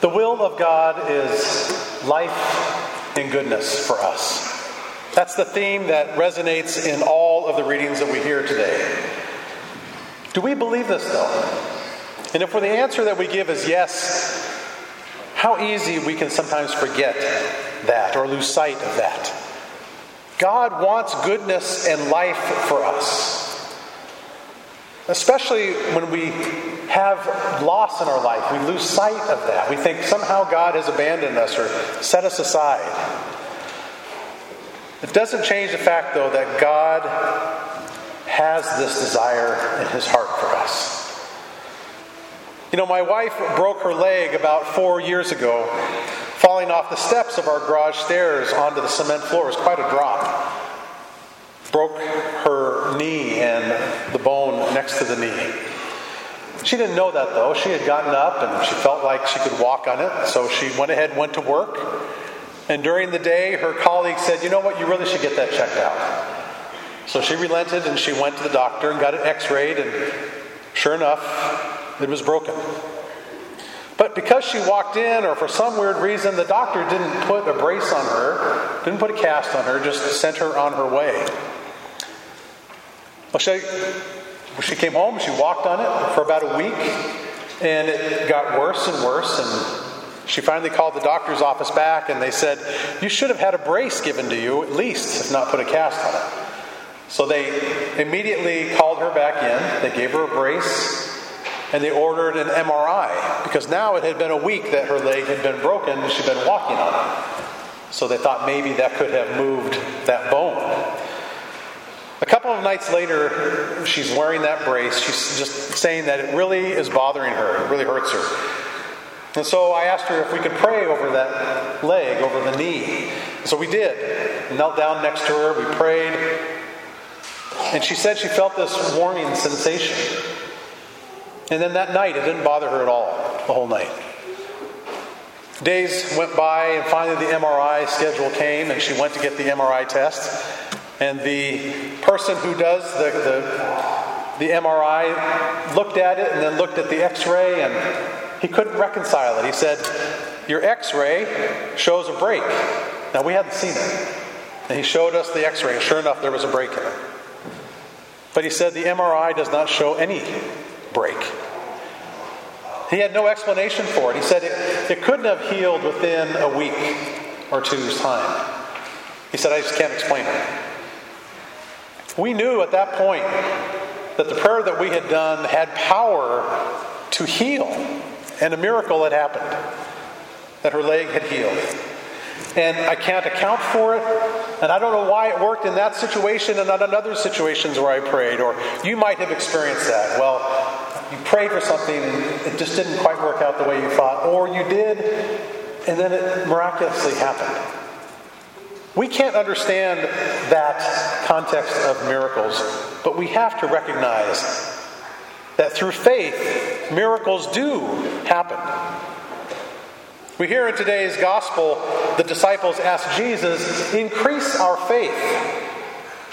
The will of God is life and goodness for us. That's the theme that resonates in all of the readings that we hear today. Do we believe this, though? And if the answer that we give is yes, how easy we can sometimes forget that or lose sight of that. God wants goodness and life for us. Especially when we have loss in our life, we lose sight of that. We think somehow God has abandoned us or set us aside. It doesn't change the fact, though, that God has this desire in his heart for us. You know, my wife broke her leg about four years ago, falling off the steps of our garage stairs onto the cement floor. It was quite a drop. Broke her knee and the bone next to the knee. She didn't know that though. She had gotten up and she felt like she could walk on it, so she went ahead and went to work. And during the day, her colleague said, You know what, you really should get that checked out. So she relented and she went to the doctor and got it x rayed, and sure enough, it was broken. But because she walked in, or for some weird reason, the doctor didn't put a brace on her, didn't put a cast on her, just sent her on her way. Well, she, she came home, she walked on it for about a week, and it got worse and worse. And she finally called the doctor's office back, and they said, You should have had a brace given to you, at least, if not put a cast on it. So they immediately called her back in. They gave her a brace and they ordered an MRI because now it had been a week that her leg had been broken and she'd been walking on it. So they thought maybe that could have moved that bone. Couple of nights later, she's wearing that brace. She's just saying that it really is bothering her, it really hurts her. And so I asked her if we could pray over that leg, over the knee. So we did. Knelt down next to her, we prayed. And she said she felt this warming sensation. And then that night, it didn't bother her at all, the whole night. Days went by, and finally the MRI schedule came, and she went to get the MRI test. And the person who does the, the, the MRI looked at it and then looked at the x ray, and he couldn't reconcile it. He said, Your x ray shows a break. Now, we hadn't seen it. And he showed us the x ray, and sure enough, there was a break in it. But he said the MRI does not show any break. He had no explanation for it. He said it, it couldn't have healed within a week or two's time. He said, I just can't explain it. We knew at that point that the prayer that we had done had power to heal, and a miracle had happened that her leg had healed. And I can't account for it, and I don't know why it worked in that situation and not in other situations where I prayed, or you might have experienced that. Well, you prayed for something and it just didn't quite work out the way you thought, or you did and then it miraculously happened. We can't understand that context of miracles, but we have to recognize that through faith, miracles do happen. We hear in today's gospel the disciples ask Jesus, increase our faith.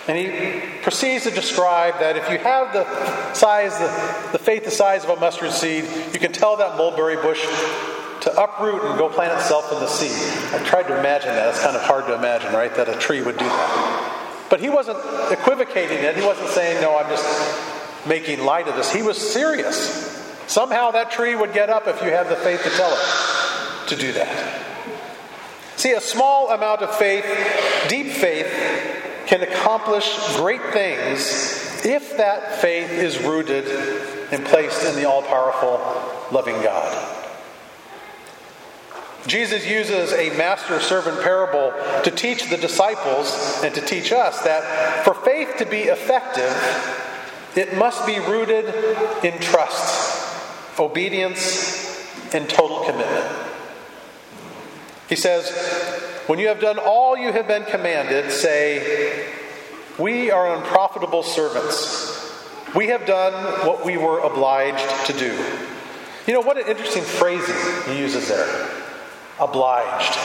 And he proceeds to describe that if you have the size, the, the faith the size of a mustard seed, you can tell that mulberry bush to uproot and go plant itself in the sea. I tried to imagine that. It's kind of hard to imagine, right, that a tree would do that. But he wasn't equivocating it. He wasn't saying, no, I'm just making light of this. He was serious. Somehow that tree would get up if you have the faith to tell it to do that. See, a small amount of faith, deep faith, can accomplish great things if that faith is rooted and placed in the all powerful, loving God. Jesus uses a master servant parable to teach the disciples and to teach us that for faith to be effective, it must be rooted in trust, obedience, and total commitment. He says, when you have done all you have been commanded, say, We are unprofitable servants. We have done what we were obliged to do. You know, what an interesting phrasing he uses there. Obliged.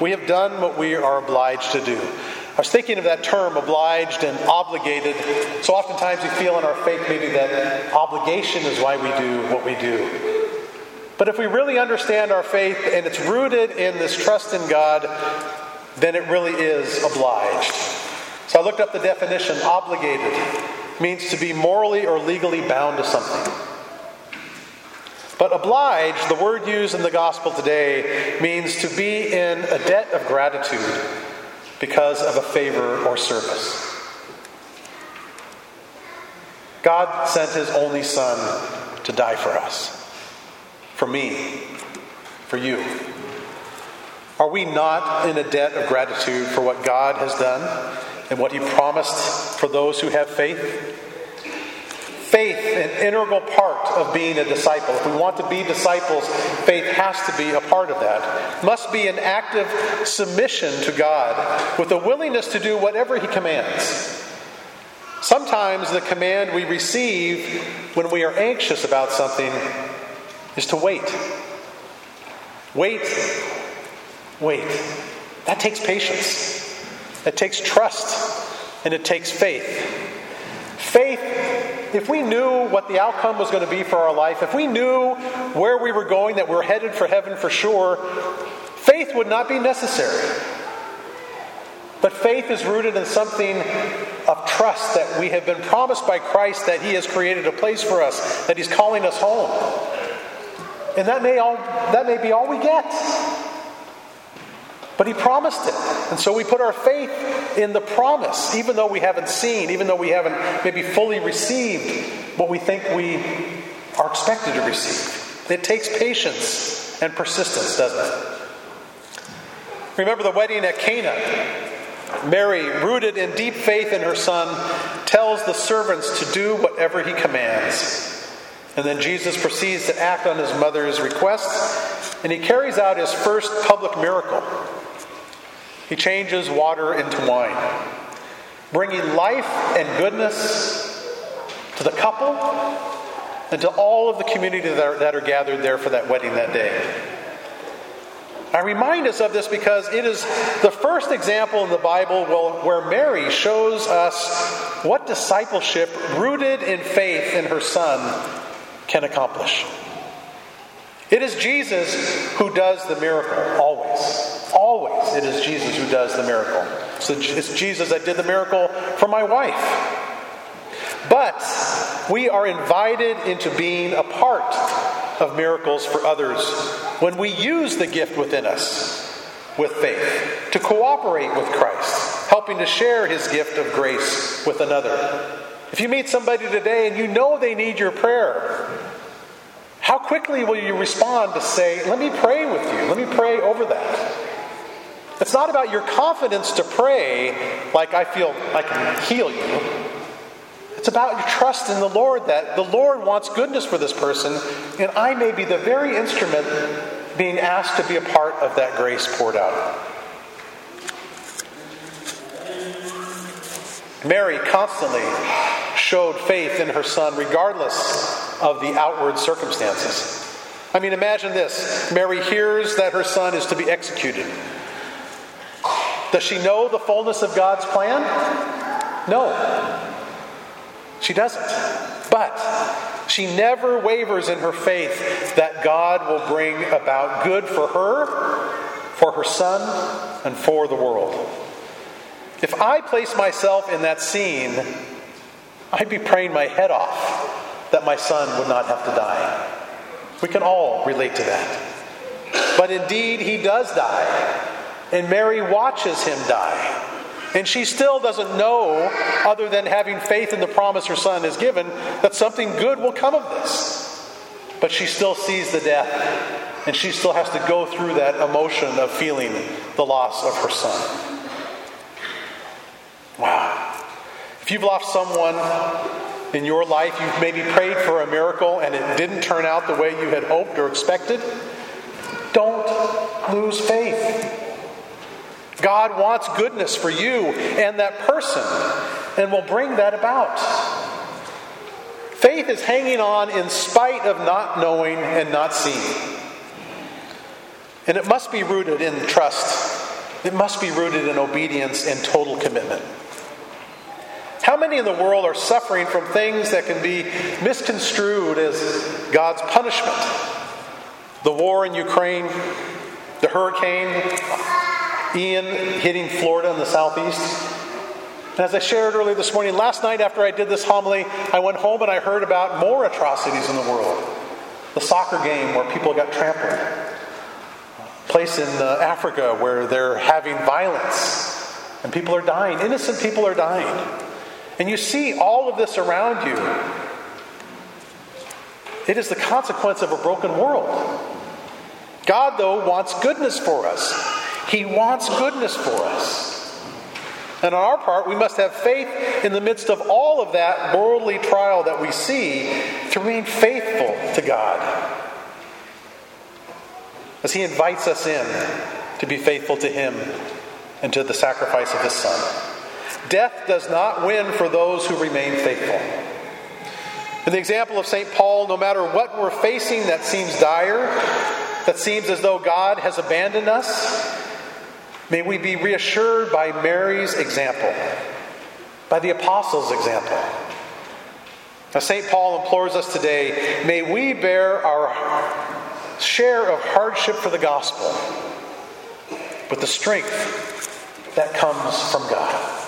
We have done what we are obliged to do. I was thinking of that term, obliged and obligated. So oftentimes we feel in our faith maybe that obligation is why we do what we do. But if we really understand our faith and it's rooted in this trust in God, then it really is obliged. So I looked up the definition obligated means to be morally or legally bound to something. But obliged, the word used in the gospel today, means to be in a debt of gratitude because of a favor or service. God sent his only Son to die for us, for me, for you. Are we not in a debt of gratitude for what God has done and what he promised for those who have faith? Faith, an integral part of being a disciple. If we want to be disciples, faith has to be a part of that. Must be an active submission to God with a willingness to do whatever he commands. Sometimes the command we receive when we are anxious about something is to wait. Wait, wait. That takes patience, it takes trust, and it takes faith. Faith, if we knew what the outcome was going to be for our life, if we knew where we were going, that we we're headed for heaven for sure, faith would not be necessary. But faith is rooted in something of trust that we have been promised by Christ that He has created a place for us, that He's calling us home. And that may, all, that may be all we get. But He promised it. And so we put our faith in the promise, even though we haven't seen, even though we haven't maybe fully received what we think we are expected to receive. It takes patience and persistence, doesn't it? Remember the wedding at Cana. Mary, rooted in deep faith in her son, tells the servants to do whatever he commands. And then Jesus proceeds to act on his mother's request, and he carries out his first public miracle. He changes water into wine, bringing life and goodness to the couple and to all of the community that are, that are gathered there for that wedding that day. I remind us of this because it is the first example in the Bible where Mary shows us what discipleship rooted in faith in her Son can accomplish. It is Jesus who does the miracle, always. Always, it is Jesus who does the miracle. So it's Jesus that did the miracle for my wife. But we are invited into being a part of miracles for others when we use the gift within us with faith to cooperate with Christ, helping to share his gift of grace with another. If you meet somebody today and you know they need your prayer, how quickly will you respond to say, Let me pray with you? Let me pray over that. It's not about your confidence to pray like I feel I can heal you. It's about your trust in the Lord that the Lord wants goodness for this person, and I may be the very instrument being asked to be a part of that grace poured out. Mary constantly showed faith in her son regardless of the outward circumstances. I mean, imagine this Mary hears that her son is to be executed. Does she know the fullness of God's plan? No. She doesn't. But she never wavers in her faith that God will bring about good for her, for her son, and for the world. If I place myself in that scene, I'd be praying my head off that my son would not have to die. We can all relate to that. But indeed, he does die, and Mary watches him die. And she still doesn't know, other than having faith in the promise her son is given, that something good will come of this. But she still sees the death, and she still has to go through that emotion of feeling the loss of her son. Wow. If you've lost someone in your life, you've maybe prayed for a miracle and it didn't turn out the way you had hoped or expected, don't lose faith. God wants goodness for you and that person and will bring that about. Faith is hanging on in spite of not knowing and not seeing. And it must be rooted in trust, it must be rooted in obedience and total commitment. How many in the world are suffering from things that can be misconstrued as God's punishment? the war in Ukraine, the hurricane, Ian hitting Florida in the southeast. And as I shared earlier this morning, last night after I did this homily, I went home and I heard about more atrocities in the world. The soccer game where people got trampled, a place in uh, Africa where they're having violence and people are dying. Innocent people are dying. And you see all of this around you. It is the consequence of a broken world. God, though, wants goodness for us. He wants goodness for us. And on our part, we must have faith in the midst of all of that worldly trial that we see to remain faithful to God. As He invites us in to be faithful to Him and to the sacrifice of His Son. Death does not win for those who remain faithful. In the example of St. Paul, no matter what we're facing that seems dire, that seems as though God has abandoned us, may we be reassured by Mary's example, by the apostles' example. Now, St. Paul implores us today may we bear our share of hardship for the gospel with the strength that comes from God.